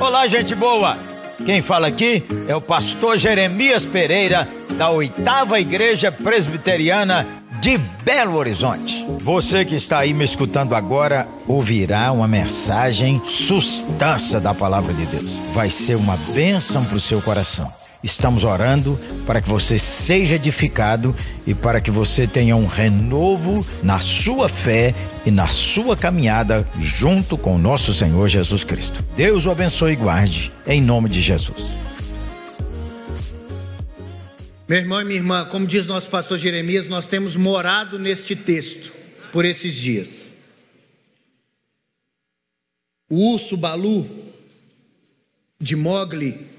Olá, gente boa! Quem fala aqui é o pastor Jeremias Pereira, da oitava Igreja Presbiteriana de Belo Horizonte. Você que está aí me escutando agora ouvirá uma mensagem substância da palavra de Deus. Vai ser uma bênção para o seu coração. Estamos orando para que você seja edificado e para que você tenha um renovo na sua fé e na sua caminhada junto com o nosso Senhor Jesus Cristo. Deus o abençoe e guarde, em nome de Jesus. Meu irmão e minha irmã, como diz nosso pastor Jeremias, nós temos morado neste texto por esses dias. O urso Balu de Mogli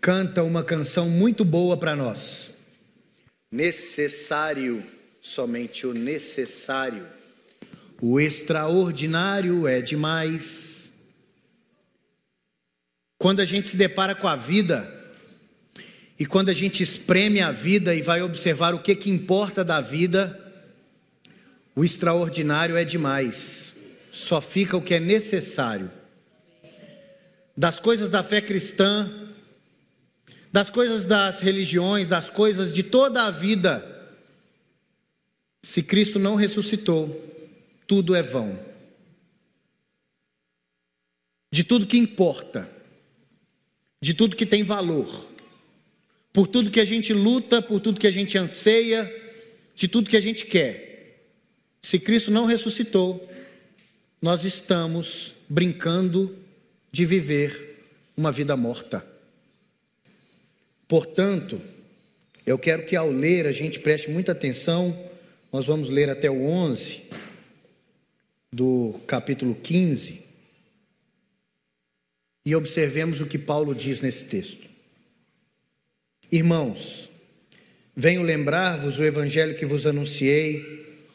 canta uma canção muito boa para nós. Necessário, somente o necessário. O extraordinário é demais. Quando a gente se depara com a vida, e quando a gente espreme a vida e vai observar o que, que importa da vida, o extraordinário é demais. Só fica o que é necessário. Das coisas da fé cristã, das coisas das religiões, das coisas de toda a vida. Se Cristo não ressuscitou, tudo é vão. De tudo que importa, de tudo que tem valor, por tudo que a gente luta, por tudo que a gente anseia, de tudo que a gente quer. Se Cristo não ressuscitou, nós estamos brincando de viver uma vida morta. Portanto, eu quero que ao ler a gente preste muita atenção. Nós vamos ler até o 11 do capítulo 15 e observemos o que Paulo diz nesse texto. Irmãos, venho lembrar-vos o evangelho que vos anunciei,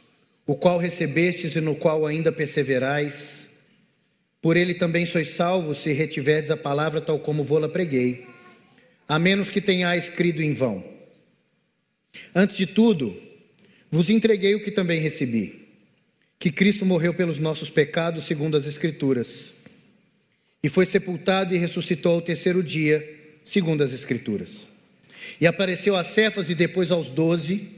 o qual recebestes e no qual ainda perseverais. Por ele também sois salvos se retiverdes a palavra tal como vou-la preguei a menos que tenhais crido em vão. Antes de tudo, vos entreguei o que também recebi: que Cristo morreu pelos nossos pecados, segundo as Escrituras, e foi sepultado e ressuscitou ao terceiro dia, segundo as Escrituras. E apareceu a Cefas e depois aos doze.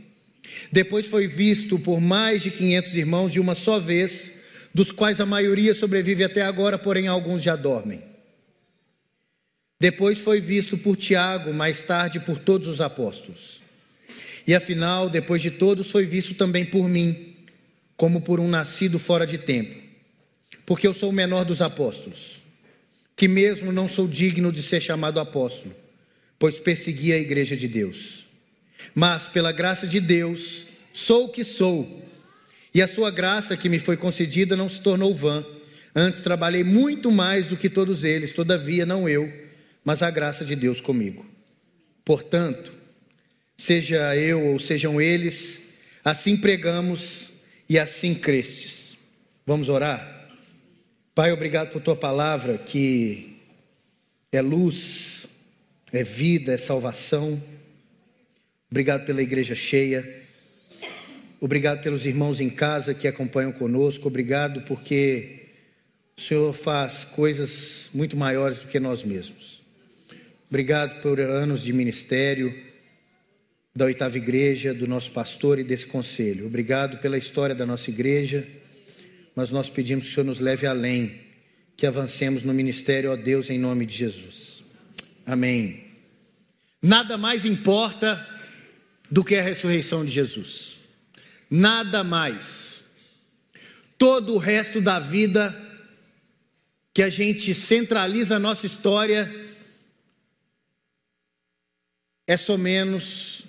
Depois foi visto por mais de quinhentos irmãos de uma só vez, dos quais a maioria sobrevive até agora, porém alguns já dormem. Depois foi visto por Tiago, mais tarde por todos os apóstolos. E afinal, depois de todos, foi visto também por mim, como por um nascido fora de tempo, porque eu sou o menor dos apóstolos, que mesmo não sou digno de ser chamado apóstolo, pois persegui a igreja de Deus. Mas, pela graça de Deus, sou o que sou, e a sua graça que me foi concedida não se tornou vã. Antes trabalhei muito mais do que todos eles, todavia não eu mas a graça de Deus comigo. Portanto, seja eu ou sejam eles, assim pregamos e assim crestes. Vamos orar? Pai, obrigado por tua palavra que é luz, é vida, é salvação. Obrigado pela igreja cheia. Obrigado pelos irmãos em casa que acompanham conosco. Obrigado porque o Senhor faz coisas muito maiores do que nós mesmos. Obrigado por anos de ministério da oitava igreja, do nosso pastor e desse conselho. Obrigado pela história da nossa igreja, mas nós pedimos que o Senhor nos leve além, que avancemos no ministério, ó Deus, em nome de Jesus. Amém. Nada mais importa do que a ressurreição de Jesus. Nada mais. Todo o resto da vida que a gente centraliza a nossa história é só menos,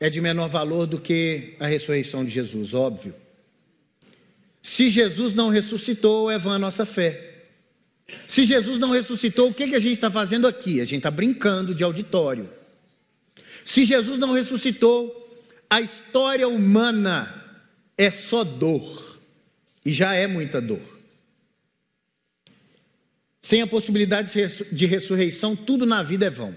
é de menor valor do que a ressurreição de Jesus, óbvio. Se Jesus não ressuscitou, é vã a nossa fé. Se Jesus não ressuscitou, o que, que a gente está fazendo aqui? A gente está brincando de auditório. Se Jesus não ressuscitou, a história humana é só dor. E já é muita dor. Sem a possibilidade de ressurreição, tudo na vida é vão.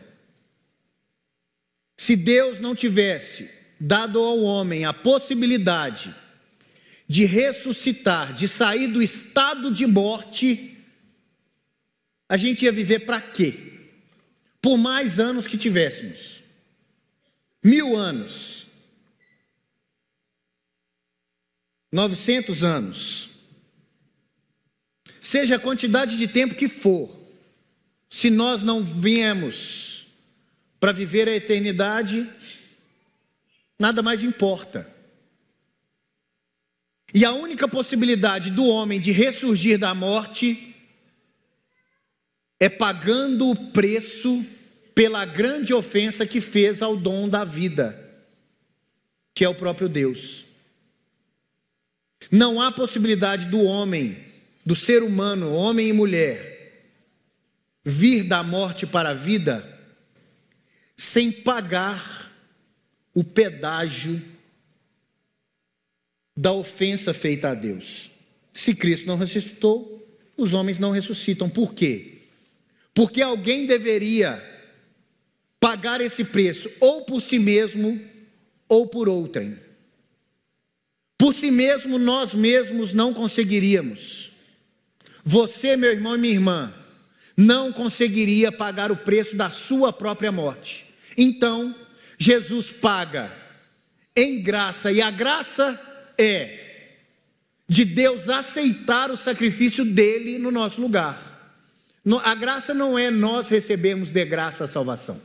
Se Deus não tivesse dado ao homem a possibilidade de ressuscitar, de sair do estado de morte, a gente ia viver para quê? Por mais anos que tivéssemos. Mil anos. 900 anos. Seja a quantidade de tempo que for, se nós não viemos para viver a eternidade, nada mais importa. E a única possibilidade do homem de ressurgir da morte é pagando o preço pela grande ofensa que fez ao dom da vida, que é o próprio Deus. Não há possibilidade do homem, do ser humano, homem e mulher, vir da morte para a vida sem pagar o pedágio da ofensa feita a Deus. Se Cristo não ressuscitou, os homens não ressuscitam. Por quê? Porque alguém deveria pagar esse preço ou por si mesmo ou por outrem. Por si mesmo, nós mesmos não conseguiríamos. Você, meu irmão e minha irmã, não conseguiria pagar o preço da sua própria morte. Então, Jesus paga em graça, e a graça é de Deus aceitar o sacrifício dele no nosso lugar. A graça não é nós recebemos de graça a salvação.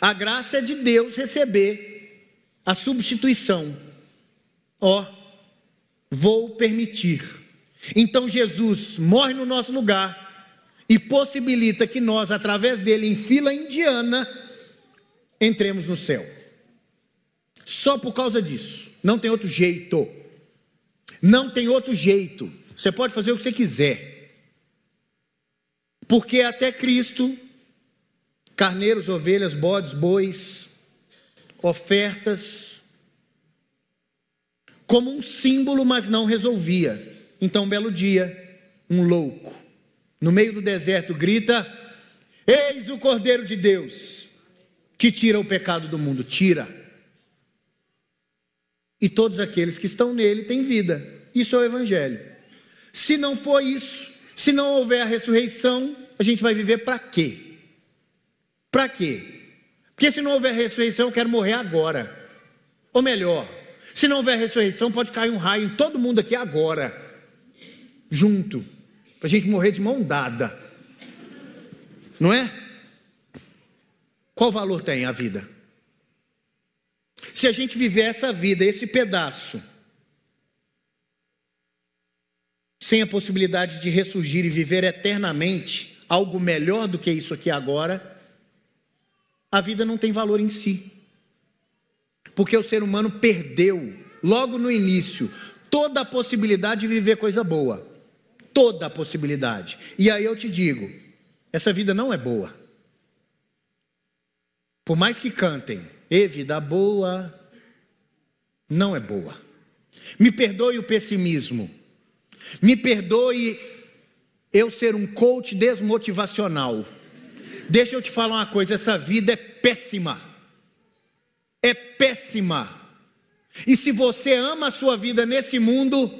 A graça é de Deus receber a substituição. Ó, oh, vou permitir. Então Jesus morre no nosso lugar e possibilita que nós, através dele, em fila indiana, entremos no céu. Só por causa disso. Não tem outro jeito. Não tem outro jeito. Você pode fazer o que você quiser. Porque até Cristo, carneiros, ovelhas, bodes, bois, ofertas, como um símbolo, mas não resolvia. Então, um belo dia, um louco, no meio do deserto, grita: Eis o Cordeiro de Deus, que tira o pecado do mundo. Tira e todos aqueles que estão nele têm vida. Isso é o Evangelho. Se não for isso, se não houver a ressurreição, a gente vai viver para quê? Para quê? Porque se não houver ressurreição, eu quero morrer agora. Ou melhor, se não houver ressurreição, pode cair um raio em todo mundo aqui agora, junto, para a gente morrer de mão dada. Não é? Qual valor tem a vida? Se a gente viver essa vida, esse pedaço, sem a possibilidade de ressurgir e viver eternamente algo melhor do que isso aqui agora, a vida não tem valor em si. Porque o ser humano perdeu, logo no início, toda a possibilidade de viver coisa boa. Toda a possibilidade. E aí eu te digo: essa vida não é boa. Por mais que cantem, e vida boa não é boa. Me perdoe o pessimismo. Me perdoe eu ser um coach desmotivacional. Deixa eu te falar uma coisa: essa vida é péssima. É péssima. E se você ama a sua vida nesse mundo,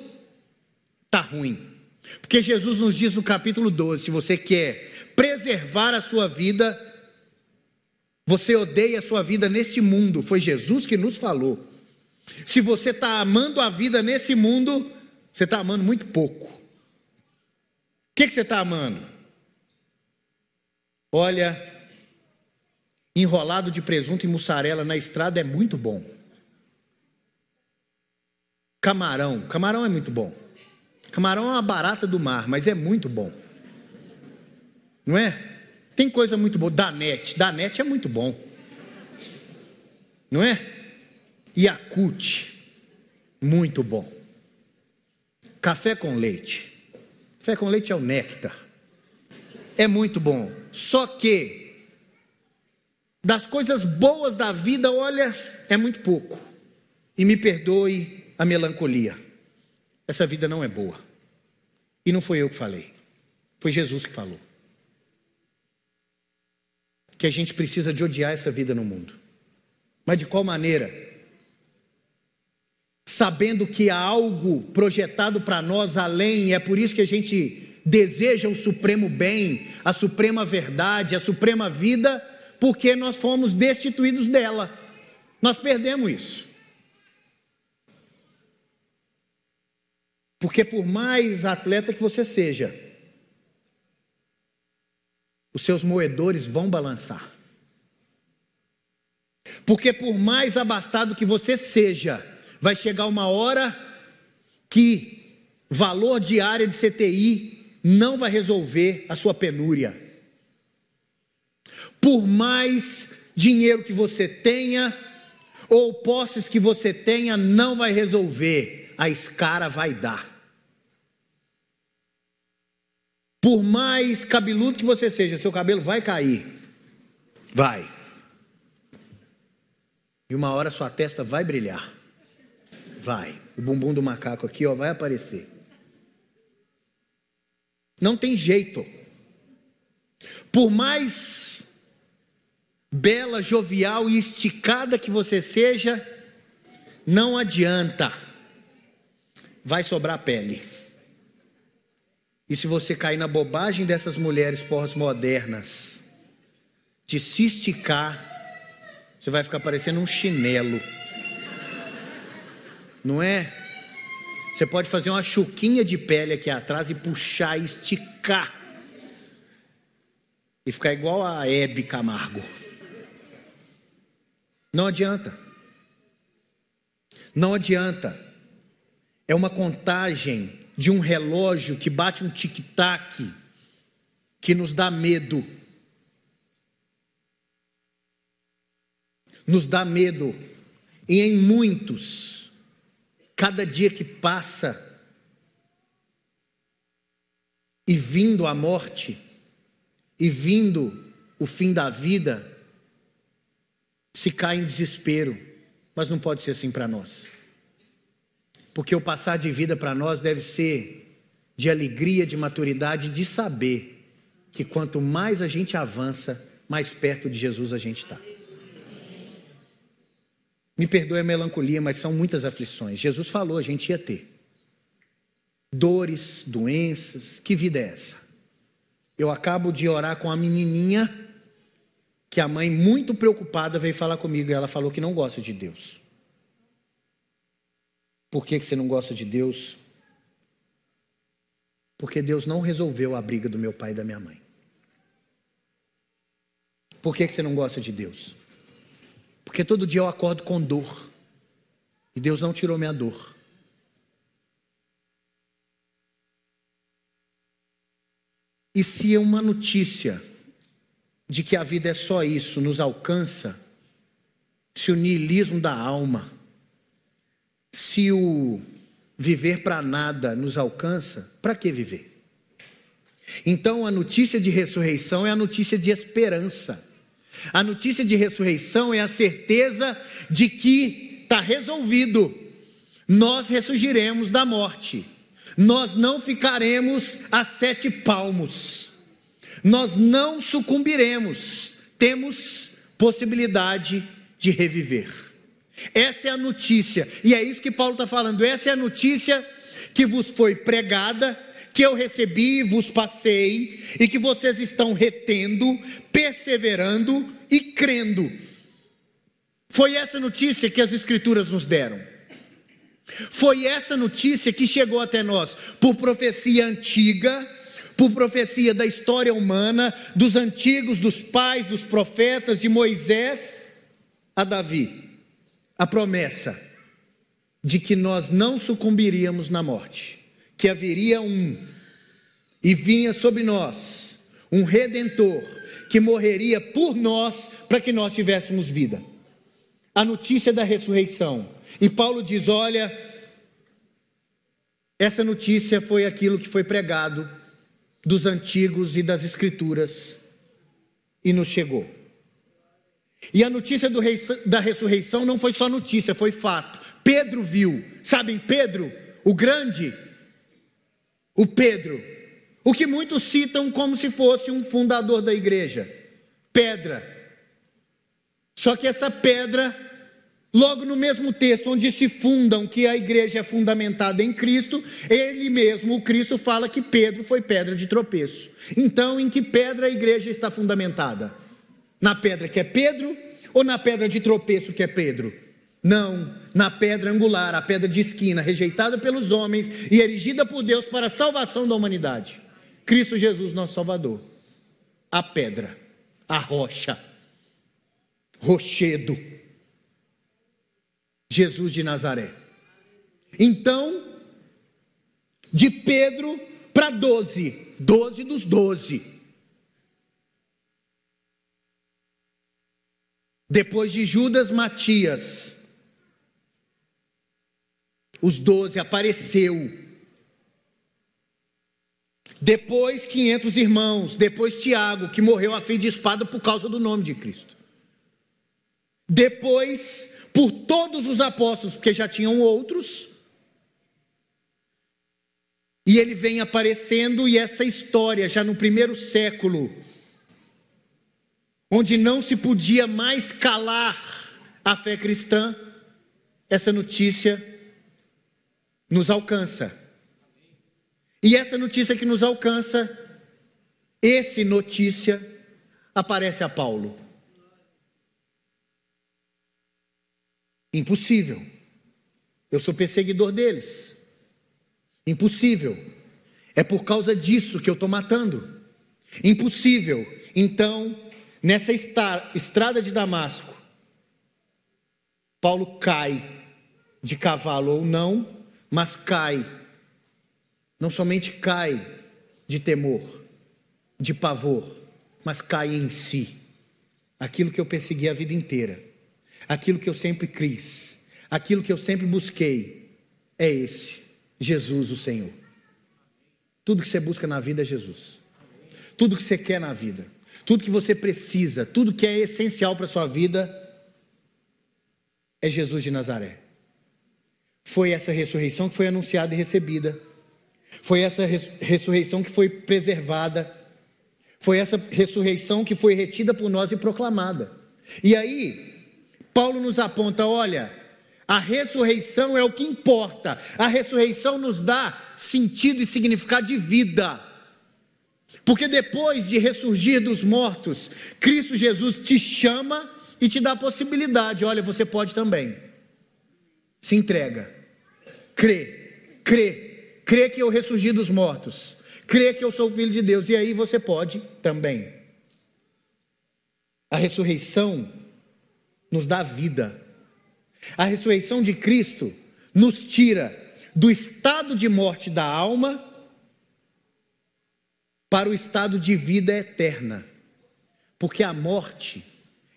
tá ruim. Porque Jesus nos diz no capítulo 12: se você quer preservar a sua vida, você odeia a sua vida neste mundo, foi Jesus que nos falou. Se você está amando a vida nesse mundo, você está amando muito pouco. O que, que você está amando? Olha, enrolado de presunto e mussarela na estrada é muito bom. Camarão, camarão é muito bom. Camarão é uma barata do mar, mas é muito bom. Não é? Tem coisa muito boa. Danete. Danete é muito bom. Não é? Yakut. Muito bom. Café com leite. Café com leite é o néctar. É muito bom. Só que, das coisas boas da vida, olha, é muito pouco. E me perdoe a melancolia. Essa vida não é boa. E não foi eu que falei. Foi Jesus que falou que a gente precisa de odiar essa vida no mundo. Mas de qual maneira? Sabendo que há algo projetado para nós além, e é por isso que a gente deseja o supremo bem, a suprema verdade, a suprema vida, porque nós fomos destituídos dela. Nós perdemos isso. Porque por mais atleta que você seja, os seus moedores vão balançar. Porque por mais abastado que você seja, vai chegar uma hora que valor diário de CTI não vai resolver a sua penúria. Por mais dinheiro que você tenha, ou posses que você tenha, não vai resolver, a escara vai dar. Por mais cabeludo que você seja, seu cabelo vai cair. Vai. E uma hora sua testa vai brilhar. Vai. O bumbum do macaco aqui, ó, vai aparecer. Não tem jeito. Por mais bela, jovial e esticada que você seja, não adianta. Vai sobrar pele. E se você cair na bobagem dessas mulheres pós-modernas, de se esticar, você vai ficar parecendo um chinelo. Não é? Você pode fazer uma chuquinha de pele aqui atrás e puxar, esticar. E ficar igual a Hebe Camargo. Não adianta. Não adianta. É uma contagem de um relógio que bate um tic-tac, que nos dá medo. Nos dá medo. E em muitos, cada dia que passa, e vindo a morte, e vindo o fim da vida, se cai em desespero, mas não pode ser assim para nós. Porque o passar de vida para nós deve ser de alegria, de maturidade, de saber que quanto mais a gente avança, mais perto de Jesus a gente está. Me perdoe a melancolia, mas são muitas aflições. Jesus falou, a gente ia ter. Dores, doenças, que vida é essa? Eu acabo de orar com a menininha que a mãe, muito preocupada, veio falar comigo e ela falou que não gosta de Deus. Por que, você não gosta de Deus? Porque Deus não resolveu a briga do meu pai e da minha mãe. Por que, que você não gosta de Deus? Porque todo dia eu acordo com dor. E Deus não tirou minha dor. E se uma notícia de que a vida é só isso nos alcança, se o niilismo da alma, se o viver para nada nos alcança, para que viver? Então a notícia de ressurreição é a notícia de esperança. A notícia de ressurreição é a certeza de que está resolvido. Nós ressurgiremos da morte. Nós não ficaremos a sete palmos. Nós não sucumbiremos. Temos possibilidade de reviver. Essa é a notícia, e é isso que Paulo está falando. Essa é a notícia que vos foi pregada, que eu recebi, vos passei, e que vocês estão retendo, perseverando e crendo. Foi essa notícia que as Escrituras nos deram. Foi essa notícia que chegou até nós por profecia antiga, por profecia da história humana, dos antigos, dos pais, dos profetas, de Moisés a Davi a promessa de que nós não sucumbiríamos na morte, que haveria um e vinha sobre nós um redentor que morreria por nós para que nós tivéssemos vida. A notícia da ressurreição. E Paulo diz: olha, essa notícia foi aquilo que foi pregado dos antigos e das escrituras e nos chegou. E a notícia rei, da ressurreição não foi só notícia, foi fato. Pedro viu. Sabem, Pedro, o grande, o Pedro, o que muitos citam como se fosse um fundador da igreja. Pedra. Só que essa pedra Logo no mesmo texto, onde se fundam que a igreja é fundamentada em Cristo, ele mesmo, o Cristo, fala que Pedro foi pedra de tropeço. Então, em que pedra a igreja está fundamentada? Na pedra que é Pedro ou na pedra de tropeço que é Pedro? Não, na pedra angular, a pedra de esquina, rejeitada pelos homens e erigida por Deus para a salvação da humanidade. Cristo Jesus, nosso Salvador. A pedra, a rocha, rochedo Jesus de Nazaré. Então, de Pedro para doze, doze dos doze. Depois de Judas, Matias. Os doze apareceu. Depois, 500 irmãos. Depois, Tiago, que morreu a fim de espada por causa do nome de Cristo. Depois, por todos os apóstolos, porque já tinham outros. E ele vem aparecendo, e essa história, já no primeiro século, onde não se podia mais calar a fé cristã, essa notícia nos alcança. E essa notícia que nos alcança, esse notícia aparece a Paulo. Impossível. Eu sou perseguidor deles. Impossível. É por causa disso que eu estou matando. Impossível. Então, nessa estrada de Damasco, Paulo cai de cavalo ou não, mas cai. Não somente cai de temor, de pavor, mas cai em si. Aquilo que eu persegui a vida inteira aquilo que eu sempre quis, aquilo que eu sempre busquei, é esse: Jesus, o Senhor. Tudo que você busca na vida é Jesus. Tudo que você quer na vida, tudo que você precisa, tudo que é essencial para a sua vida é Jesus de Nazaré. Foi essa ressurreição que foi anunciada e recebida. Foi essa ressurreição que foi preservada. Foi essa ressurreição que foi retida por nós e proclamada. E aí, Paulo nos aponta: olha, a ressurreição é o que importa. A ressurreição nos dá sentido e significado de vida. Porque depois de ressurgir dos mortos, Cristo Jesus te chama e te dá a possibilidade: olha, você pode também. Se entrega. Crê, crê, crê que eu ressurgi dos mortos. Crê que eu sou filho de Deus. E aí você pode também. A ressurreição nos dá vida. A ressurreição de Cristo nos tira do estado de morte da alma para o estado de vida eterna. Porque a morte,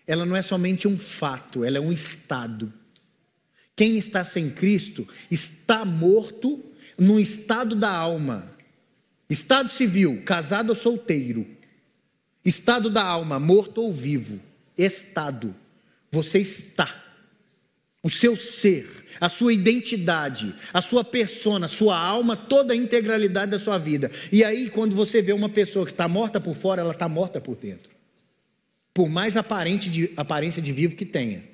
ela não é somente um fato, ela é um estado. Quem está sem Cristo está morto no estado da alma. Estado civil, casado ou solteiro. Estado da alma, morto ou vivo. Estado. Você está. O seu ser, a sua identidade, a sua persona, a sua alma, toda a integralidade da sua vida. E aí, quando você vê uma pessoa que está morta por fora, ela está morta por dentro. Por mais aparente de, aparência de vivo que tenha,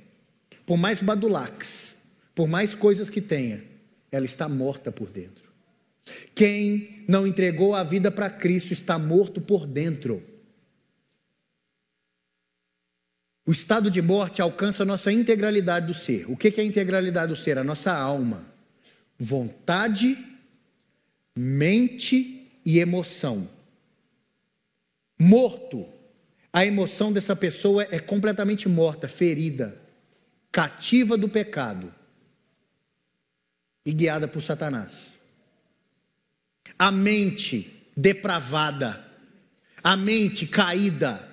por mais badulax, por mais coisas que tenha, ela está morta por dentro. Quem não entregou a vida para Cristo está morto por dentro. O estado de morte alcança a nossa integralidade do ser. O que é a integralidade do ser? A nossa alma, vontade, mente e emoção. Morto, a emoção dessa pessoa é completamente morta, ferida, cativa do pecado e guiada por Satanás. A mente depravada, a mente caída,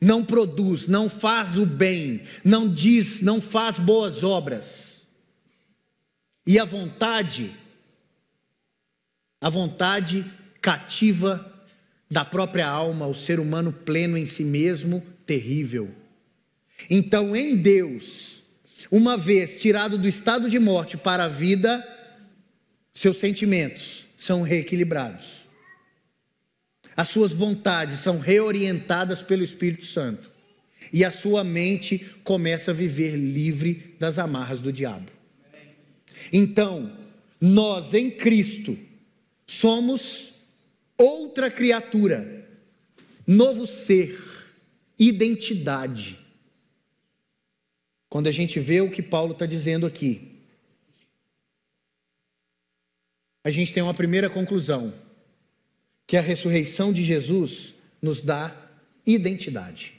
não produz, não faz o bem, não diz, não faz boas obras. E a vontade, a vontade cativa da própria alma, o ser humano pleno em si mesmo, terrível. Então, em Deus, uma vez tirado do estado de morte para a vida, seus sentimentos são reequilibrados as suas vontades são reorientadas pelo Espírito Santo. e a sua mente começa a viver livre das amarras do diabo. Então, nós em Cristo somos outra criatura, novo ser, identidade. Quando a gente vê o que Paulo está dizendo aqui, a gente tem uma primeira conclusão: que a ressurreição de Jesus nos dá identidade.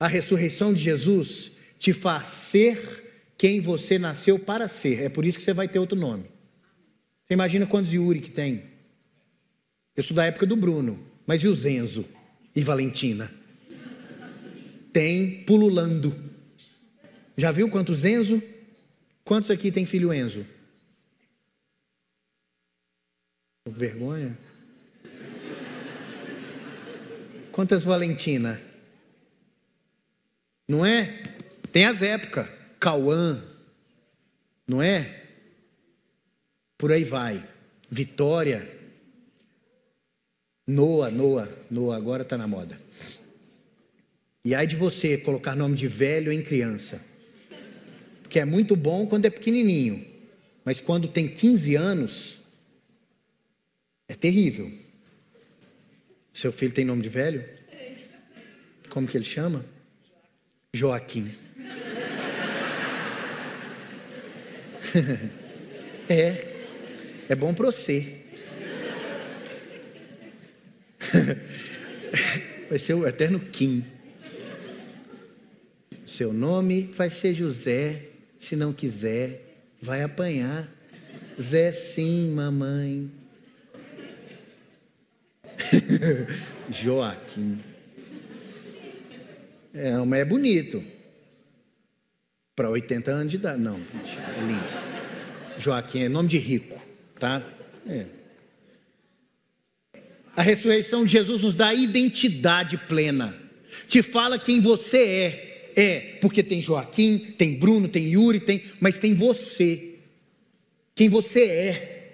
A ressurreição de Jesus te faz ser quem você nasceu para ser. É por isso que você vai ter outro nome. Você imagina quantos Yuri que tem? Eu sou da época do Bruno, mas e o Zenzo e Valentina? Tem pululando. Já viu quantos Enzo? Quantos aqui tem filho Enzo? Vergonha? Quantas Valentina? Não é? Tem as épocas. Cauã. Não é? Por aí vai. Vitória. Noa, Noa, Noa, agora está na moda. E aí de você colocar nome de velho em criança. Porque é muito bom quando é pequenininho. Mas quando tem 15 anos, terrível. Seu filho tem nome de velho? Como que ele chama? Joaquim. é, é bom para você. vai ser o eterno Kim. Seu nome vai ser José. Se não quiser, vai apanhar. Zé sim, mamãe. Joaquim. É, mas é bonito. Para 80 anos de idade. Não, é lindo. Joaquim é nome de rico, tá? É. A ressurreição de Jesus nos dá identidade plena. Te fala quem você é. É, porque tem Joaquim, tem Bruno, tem Yuri, tem, mas tem você. Quem você é.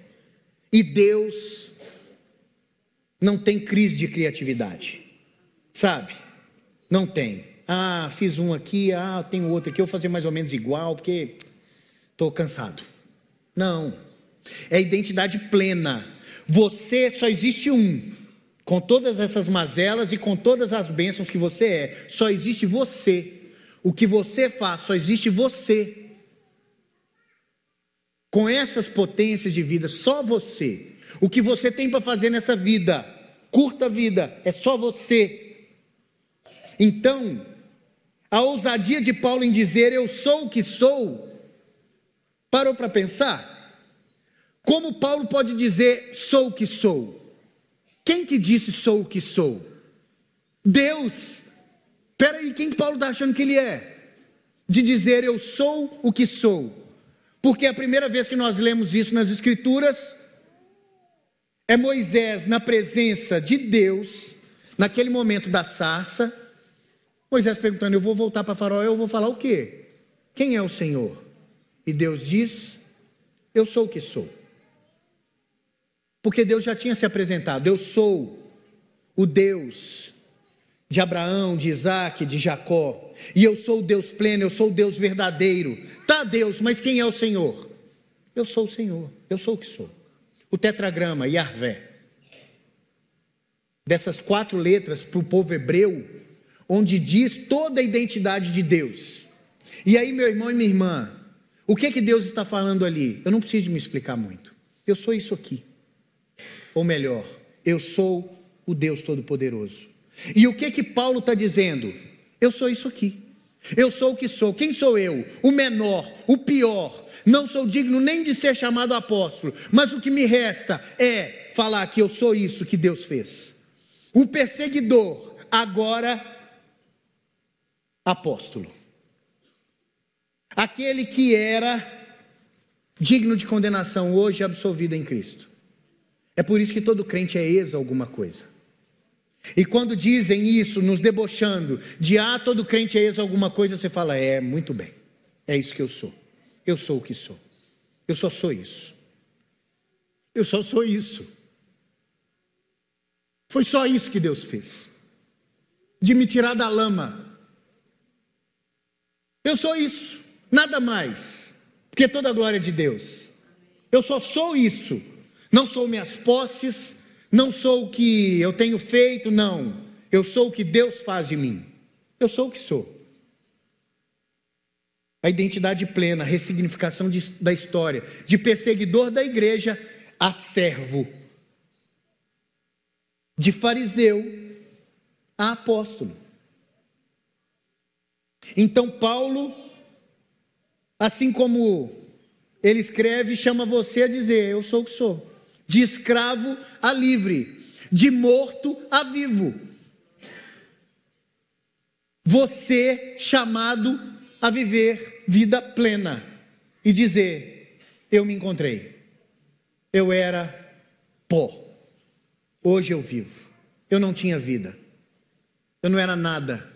E Deus não tem crise de criatividade. Sabe? Não tem. Ah, fiz um aqui, ah, tenho outro aqui, eu vou fazer mais ou menos igual, porque estou cansado. Não. É identidade plena. Você só existe um. Com todas essas mazelas e com todas as bênçãos que você é, só existe você. O que você faz, só existe você. Com essas potências de vida, só você. O que você tem para fazer nessa vida, curta vida, é só você. Então, a ousadia de Paulo em dizer eu sou o que sou, parou para pensar? Como Paulo pode dizer sou o que sou? Quem que disse sou o que sou? Deus. Espera aí, quem Paulo está achando que ele é? De dizer eu sou o que sou. Porque a primeira vez que nós lemos isso nas Escrituras é Moisés na presença de Deus, naquele momento da sarça, Moisés perguntando: Eu vou voltar para Faraó, eu vou falar o quê? Quem é o Senhor? E Deus diz: Eu sou o que sou. Porque Deus já tinha se apresentado: Eu sou o Deus de Abraão, de Isaac, de Jacó. E eu sou o Deus pleno, eu sou o Deus verdadeiro. Tá, Deus, mas quem é o Senhor? Eu sou o Senhor, eu sou o que sou. O tetragrama, Yahvé. Dessas quatro letras para o povo hebreu, onde diz toda a identidade de Deus. E aí, meu irmão e minha irmã, o que é que Deus está falando ali? Eu não preciso me explicar muito. Eu sou isso aqui. Ou melhor, eu sou o Deus Todo-Poderoso. E o que é que Paulo está dizendo? Eu sou isso aqui. Eu sou o que sou. Quem sou eu? O menor, o pior. Não sou digno nem de ser chamado apóstolo. Mas o que me resta é falar que eu sou isso que Deus fez. O perseguidor agora apóstolo. Aquele que era digno de condenação hoje absolvido em Cristo. É por isso que todo crente é ex alguma coisa. E quando dizem isso, nos debochando, de ah, todo crente é ex alguma coisa, você fala, é, muito bem, é isso que eu sou. Eu sou o que sou. Eu só sou isso. Eu só sou isso. Foi só isso que Deus fez. de me tirar da lama. Eu sou isso, nada mais, porque toda a glória é de Deus. Eu só sou isso, não sou minhas posses, não sou o que eu tenho feito, não. Eu sou o que Deus faz de mim. Eu sou o que sou. A identidade plena, a ressignificação de, da história, de perseguidor da igreja a servo, de fariseu a apóstolo. Então, Paulo, assim como ele escreve, chama você a dizer: Eu sou o que sou, de escravo a livre, de morto a vivo. Você chamado a viver vida plena e dizer: Eu me encontrei, eu era pó, hoje eu vivo, eu não tinha vida. Eu não era nada.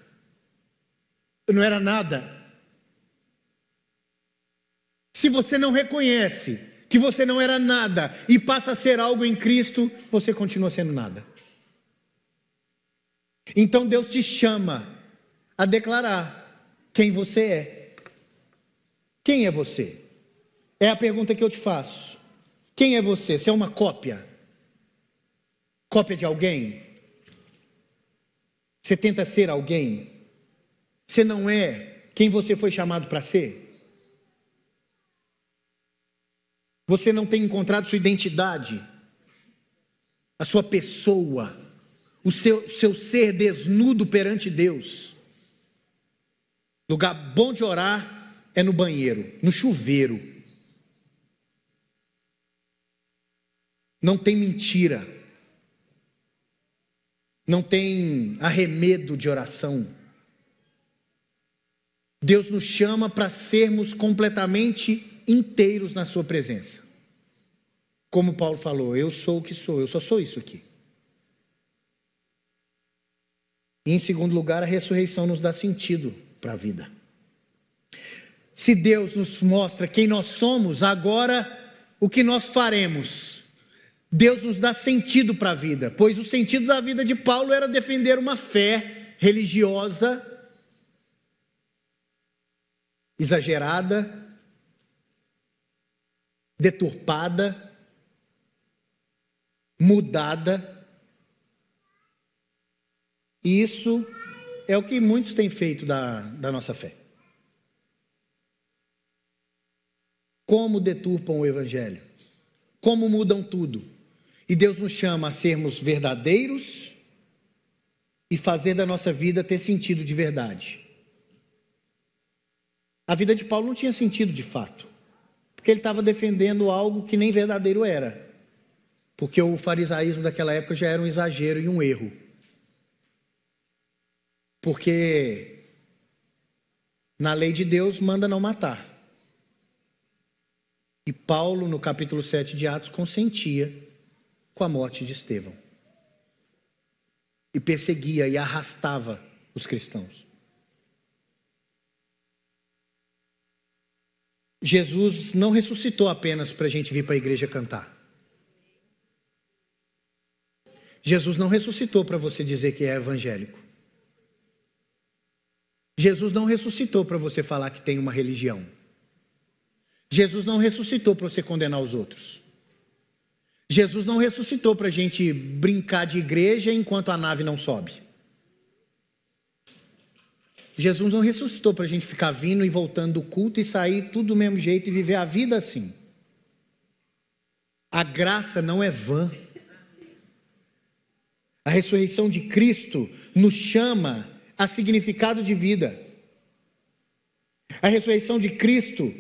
Eu não era nada. Se você não reconhece que você não era nada e passa a ser algo em Cristo, você continua sendo nada. Então Deus te chama a declarar quem você é. Quem é você? É a pergunta que eu te faço. Quem é você? Você é uma cópia? Cópia de alguém? Você tenta ser alguém? Você não é quem você foi chamado para ser? Você não tem encontrado sua identidade, a sua pessoa, o seu, seu ser desnudo perante Deus. Lugar bom de orar é no banheiro, no chuveiro. Não tem mentira não tem arremedo de oração. Deus nos chama para sermos completamente inteiros na Sua presença. Como Paulo falou, eu sou o que sou, eu só sou isso aqui. E em segundo lugar, a ressurreição nos dá sentido para a vida. Se Deus nos mostra quem nós somos, agora o que nós faremos Deus nos dá sentido para a vida, pois o sentido da vida de Paulo era defender uma fé religiosa exagerada, deturpada, mudada. E isso é o que muitos têm feito da, da nossa fé. Como deturpam o Evangelho? Como mudam tudo? E Deus nos chama a sermos verdadeiros e fazer da nossa vida ter sentido de verdade. A vida de Paulo não tinha sentido de fato, porque ele estava defendendo algo que nem verdadeiro era. Porque o farisaísmo daquela época já era um exagero e um erro. Porque na lei de Deus manda não matar. E Paulo, no capítulo 7 de Atos, consentia com a morte de Estevão. E perseguia e arrastava os cristãos. Jesus não ressuscitou apenas para a gente vir para a igreja cantar. Jesus não ressuscitou para você dizer que é evangélico. Jesus não ressuscitou para você falar que tem uma religião. Jesus não ressuscitou para você condenar os outros. Jesus não ressuscitou para a gente brincar de igreja enquanto a nave não sobe. Jesus não ressuscitou para a gente ficar vindo e voltando do culto e sair tudo do mesmo jeito e viver a vida assim. A graça não é vã. A ressurreição de Cristo nos chama a significado de vida. A ressurreição de Cristo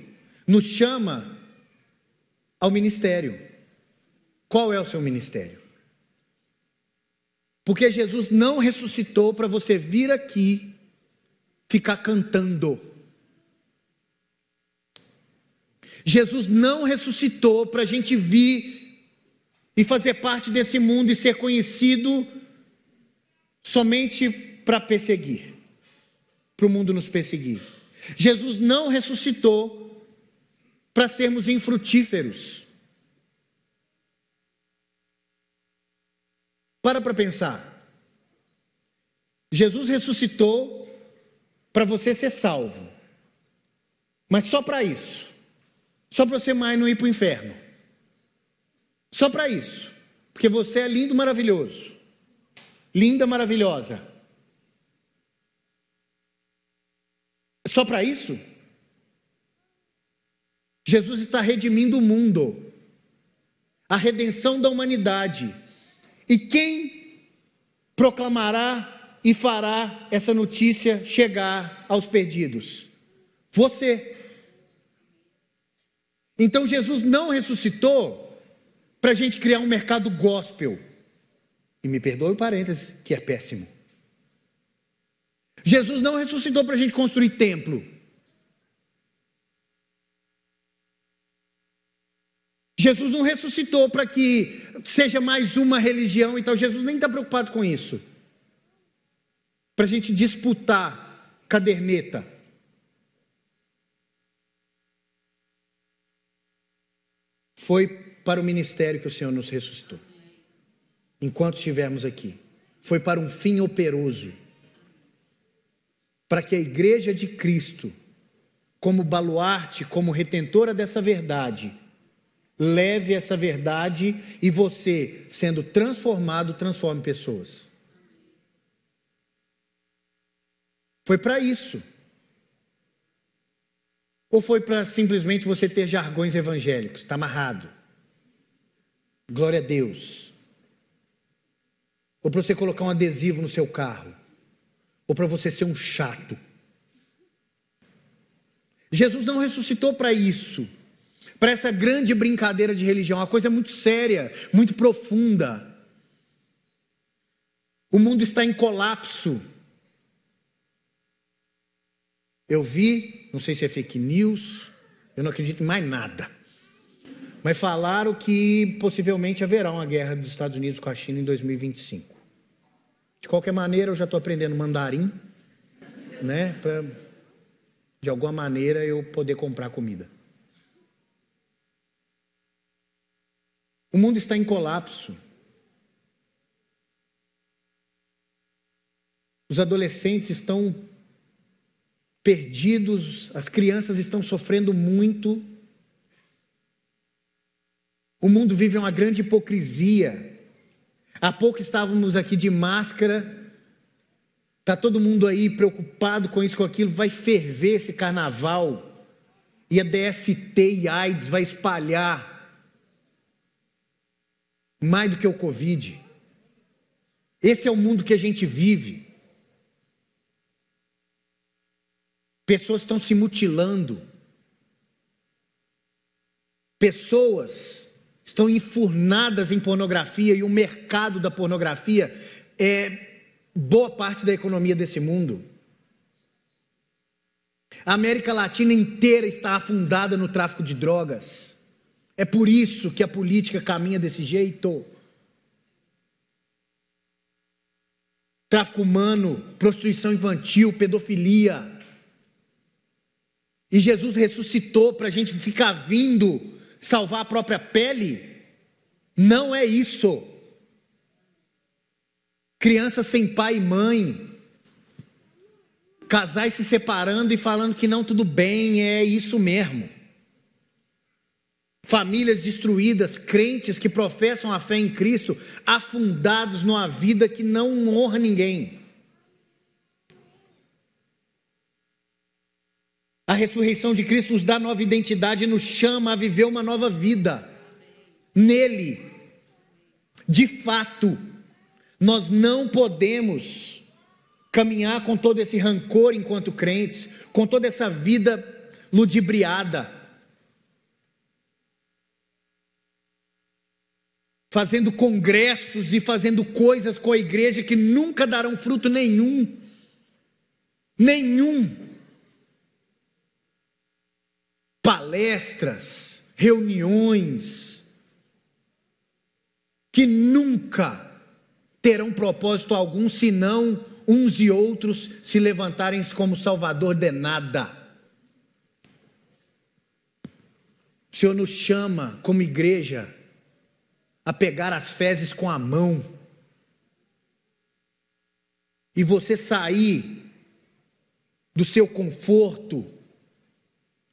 nos chama ao ministério. Qual é o seu ministério? Porque Jesus não ressuscitou para você vir aqui ficar cantando. Jesus não ressuscitou para a gente vir e fazer parte desse mundo e ser conhecido somente para perseguir, para o mundo nos perseguir. Jesus não ressuscitou para sermos infrutíferos. Para para pensar. Jesus ressuscitou para você ser salvo. Mas só para isso. Só para você mais não ir para o inferno. Só para isso. Porque você é lindo, maravilhoso. Linda, maravilhosa. Só para isso? Jesus está redimindo o mundo, a redenção da humanidade. E quem proclamará e fará essa notícia chegar aos perdidos? Você. Então Jesus não ressuscitou para a gente criar um mercado gospel. E me perdoe o parênteses, que é péssimo. Jesus não ressuscitou para a gente construir templo. Jesus não ressuscitou para que seja mais uma religião, então Jesus nem está preocupado com isso. Para a gente disputar caderneta. Foi para o ministério que o Senhor nos ressuscitou. Enquanto estivermos aqui. Foi para um fim operoso para que a igreja de Cristo, como baluarte, como retentora dessa verdade, leve essa verdade e você, sendo transformado, transforme pessoas. Foi para isso. Ou foi para simplesmente você ter jargões evangélicos? Está amarrado. Glória a Deus. Ou para você colocar um adesivo no seu carro ou para você ser um chato. Jesus não ressuscitou para isso, para essa grande brincadeira de religião, uma coisa muito séria, muito profunda. O mundo está em colapso. Eu vi, não sei se é fake news, eu não acredito em mais nada. Mas falaram que possivelmente haverá uma guerra dos Estados Unidos com a China em 2025. De qualquer maneira, eu já estou aprendendo mandarim, né? Para, de alguma maneira, eu poder comprar comida. O mundo está em colapso. Os adolescentes estão perdidos, as crianças estão sofrendo muito. O mundo vive uma grande hipocrisia. Há pouco estávamos aqui de máscara. Está todo mundo aí preocupado com isso, com aquilo. Vai ferver esse carnaval. E a DST e AIDS vai espalhar mais do que o Covid. Esse é o mundo que a gente vive. Pessoas estão se mutilando. Pessoas estão enfurnadas em pornografia e o mercado da pornografia é boa parte da economia desse mundo. A América Latina inteira está afundada no tráfico de drogas. É por isso que a política caminha desse jeito. Tráfico humano, prostituição infantil, pedofilia. E Jesus ressuscitou para a gente ficar vindo salvar a própria pele. Não é isso. Crianças sem pai e mãe, casais se separando e falando que não tudo bem, é isso mesmo. Famílias destruídas, crentes que professam a fé em Cristo, afundados numa vida que não honra ninguém. A ressurreição de Cristo nos dá nova identidade nos chama a viver uma nova vida. Nele, de fato, nós não podemos caminhar com todo esse rancor enquanto crentes, com toda essa vida ludibriada, fazendo congressos e fazendo coisas com a igreja que nunca darão fruto nenhum. Nenhum palestras, reuniões, que nunca terão propósito algum senão uns e outros se levantarem como salvador de nada. O Senhor nos chama, como igreja, a pegar as fezes com a mão e você sair do seu conforto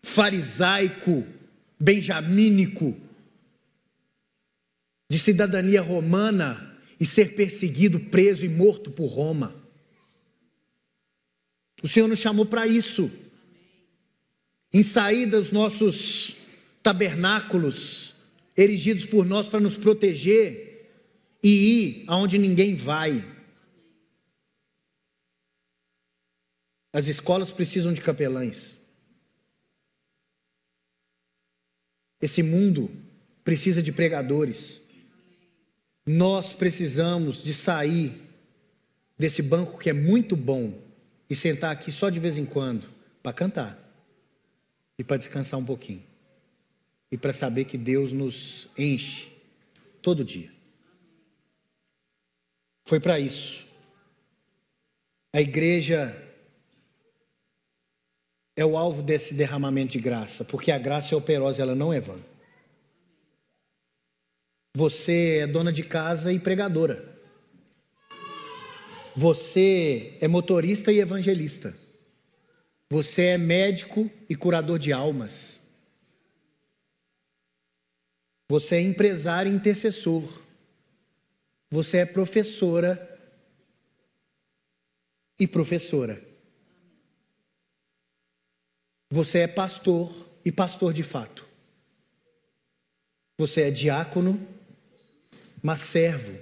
farisaico, benjamínico, de cidadania romana e ser perseguido, preso e morto por Roma. O Senhor nos chamou para isso. Em sair dos nossos tabernáculos, erigidos por nós para nos proteger e ir aonde ninguém vai. As escolas precisam de capelães. Esse mundo precisa de pregadores. Nós precisamos de sair desse banco que é muito bom e sentar aqui só de vez em quando para cantar e para descansar um pouquinho e para saber que Deus nos enche todo dia. Foi para isso. A igreja é o alvo desse derramamento de graça, porque a graça é operosa, ela não é vã. Você é dona de casa e pregadora. Você é motorista e evangelista. Você é médico e curador de almas. Você é empresário e intercessor. Você é professora e professora. Você é pastor e pastor de fato. Você é diácono mas servo.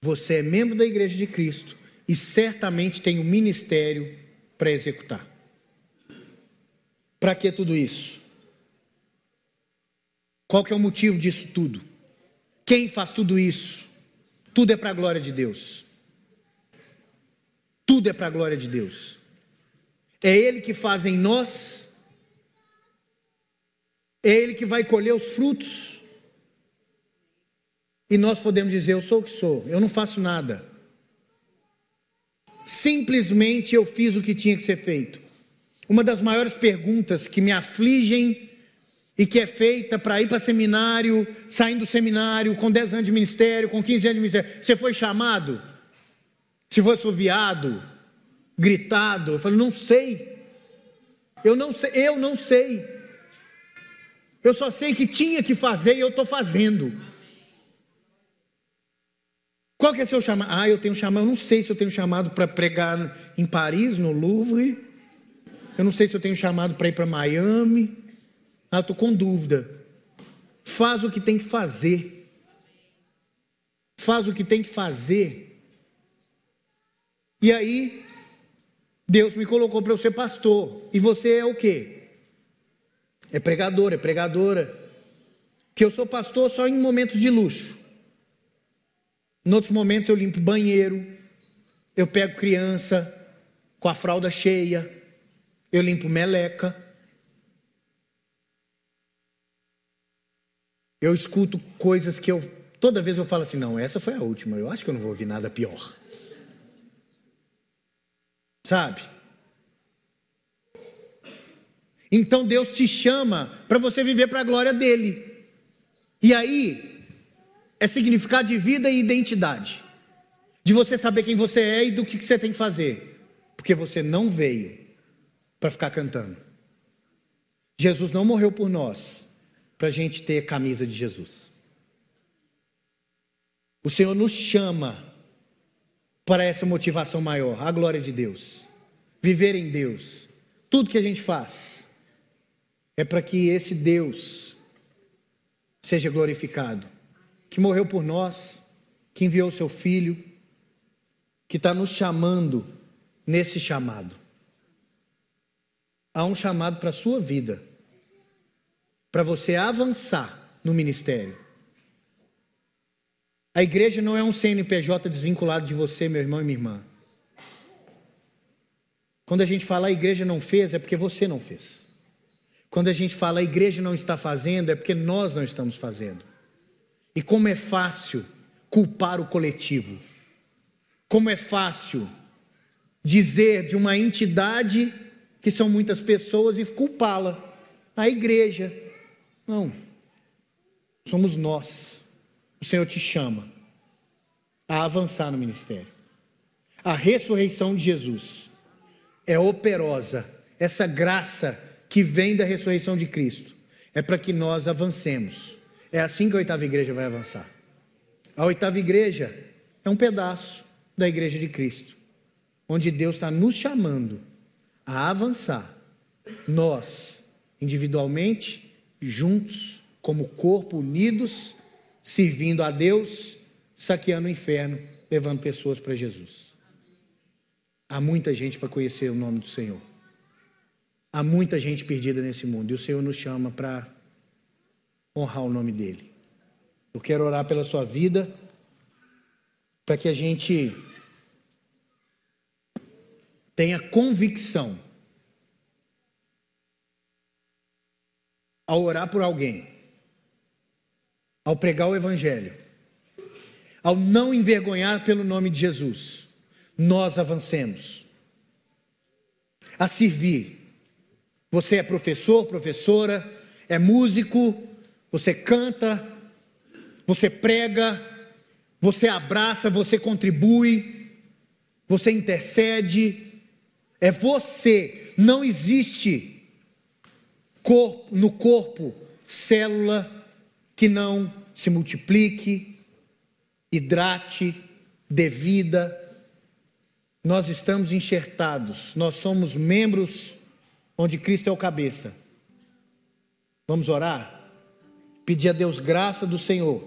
Você é membro da igreja de Cristo e certamente tem um ministério para executar. Para que tudo isso? Qual que é o motivo disso tudo? Quem faz tudo isso? Tudo é para a glória de Deus. Tudo é para a glória de Deus. É Ele que faz em nós, é Ele que vai colher os frutos e nós podemos dizer: Eu sou o que sou, eu não faço nada. Simplesmente eu fiz o que tinha que ser feito. Uma das maiores perguntas que me afligem e que é feita para ir para seminário, saindo do seminário, com 10 anos de ministério, com 15 anos de ministério: Você foi chamado? Se foi assoviado? Gritado? Eu falo: Não sei. Eu não sei, eu não sei. Eu só sei que tinha que fazer e eu estou fazendo. Qual que é seu chamado? Ah, eu tenho chamado, eu não sei se eu tenho chamado para pregar em Paris, no Louvre. Eu não sei se eu tenho chamado para ir para Miami. Ah, estou com dúvida. Faz o que tem que fazer. Faz o que tem que fazer. E aí, Deus me colocou para eu ser pastor. E você é o quê? É pregador, é pregadora. Que eu sou pastor só em momentos de luxo. Em outros momentos eu limpo banheiro, eu pego criança com a fralda cheia, eu limpo meleca. Eu escuto coisas que eu toda vez eu falo assim, não, essa foi a última, eu acho que eu não vou ouvir nada pior. Sabe? Então Deus te chama para você viver para a glória dele. E aí, é significado de vida e identidade. De você saber quem você é e do que você tem que fazer. Porque você não veio para ficar cantando. Jesus não morreu por nós para a gente ter camisa de Jesus. O Senhor nos chama para essa motivação maior, a glória de Deus. Viver em Deus. Tudo que a gente faz é para que esse Deus seja glorificado que morreu por nós, que enviou seu filho, que está nos chamando nesse chamado. Há um chamado para a sua vida, para você avançar no ministério. A igreja não é um CNPJ desvinculado de você, meu irmão e minha irmã. Quando a gente fala a igreja não fez, é porque você não fez. Quando a gente fala a igreja não está fazendo, é porque nós não estamos fazendo. E como é fácil culpar o coletivo. Como é fácil dizer de uma entidade que são muitas pessoas e culpá-la. A igreja. Não. Somos nós. O Senhor te chama. a avançar no ministério. A ressurreição de Jesus é operosa. Essa graça que vem da ressurreição de Cristo é para que nós avancemos. É assim que a oitava igreja vai avançar. A oitava igreja é um pedaço da igreja de Cristo, onde Deus está nos chamando a avançar. Nós, individualmente, juntos, como corpo, unidos, servindo a Deus, saqueando o inferno, levando pessoas para Jesus. Há muita gente para conhecer o nome do Senhor. Há muita gente perdida nesse mundo e o Senhor nos chama para honrar o nome dele. Eu quero orar pela sua vida, para que a gente tenha convicção ao orar por alguém, ao pregar o Evangelho, ao não envergonhar pelo nome de Jesus, nós avancemos a servir. Você é professor, professora, é músico, você canta, você prega, você abraça, você contribui, você intercede. É você. Não existe corpo, no corpo célula que não se multiplique, hidrate, dê vida. Nós estamos enxertados, nós somos membros onde Cristo é o cabeça. Vamos orar? Pedir a Deus graça do Senhor.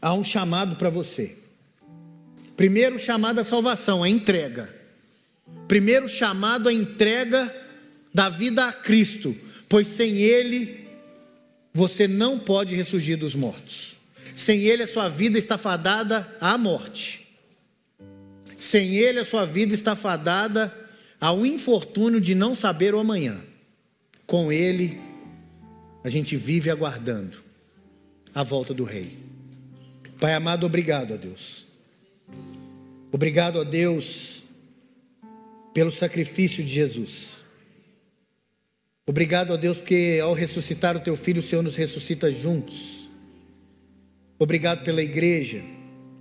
Há um chamado para você. Primeiro chamado à salvação, a entrega. Primeiro chamado à entrega da vida a Cristo, pois sem Ele você não pode ressurgir dos mortos. Sem Ele a sua vida está fadada à morte. Sem Ele a sua vida está fadada ao infortúnio de não saber o amanhã. Com Ele a gente vive aguardando a volta do Rei. Pai amado, obrigado a Deus. Obrigado a Deus pelo sacrifício de Jesus. Obrigado a Deus porque ao ressuscitar o teu filho, o Senhor nos ressuscita juntos. Obrigado pela igreja,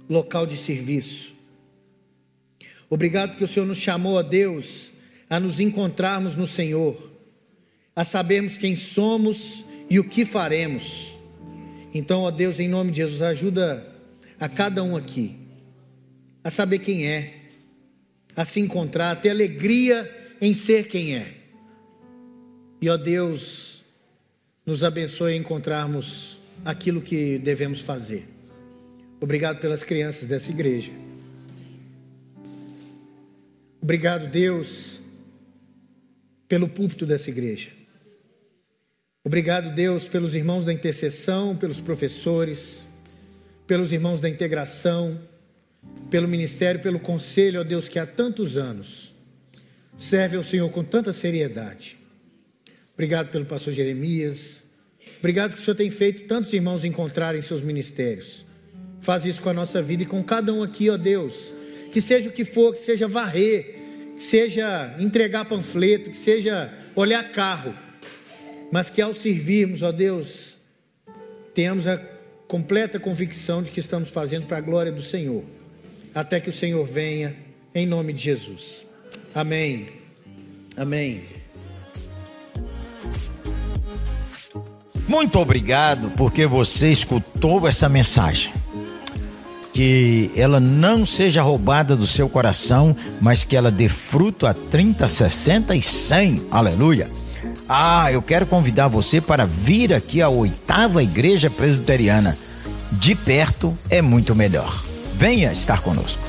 local de serviço. Obrigado porque o Senhor nos chamou a Deus a nos encontrarmos no Senhor, a sabermos quem somos e o que faremos. Então, ó Deus, em nome de Jesus, ajuda a cada um aqui a saber quem é, a se encontrar, a ter alegria em ser quem é. E ó Deus, nos abençoe a encontrarmos aquilo que devemos fazer. Obrigado pelas crianças dessa igreja. Obrigado, Deus, pelo púlpito dessa igreja. Obrigado, Deus, pelos irmãos da intercessão, pelos professores, pelos irmãos da integração, pelo ministério, pelo conselho, ó Deus, que há tantos anos serve ao Senhor com tanta seriedade. Obrigado pelo pastor Jeremias. Obrigado que o Senhor tem feito tantos irmãos encontrarem seus ministérios. Faz isso com a nossa vida e com cada um aqui, ó Deus. Que seja o que for, que seja varrer, que seja entregar panfleto, que seja olhar carro mas que ao servirmos, ó Deus, tenhamos a completa convicção de que estamos fazendo para a glória do Senhor, até que o Senhor venha, em nome de Jesus. Amém. Amém. Muito obrigado porque você escutou essa mensagem. Que ela não seja roubada do seu coração, mas que ela dê fruto a 30, 60 e 100. Aleluia. Ah, eu quero convidar você para vir aqui à oitava igreja presbiteriana. De perto é muito melhor. Venha estar conosco.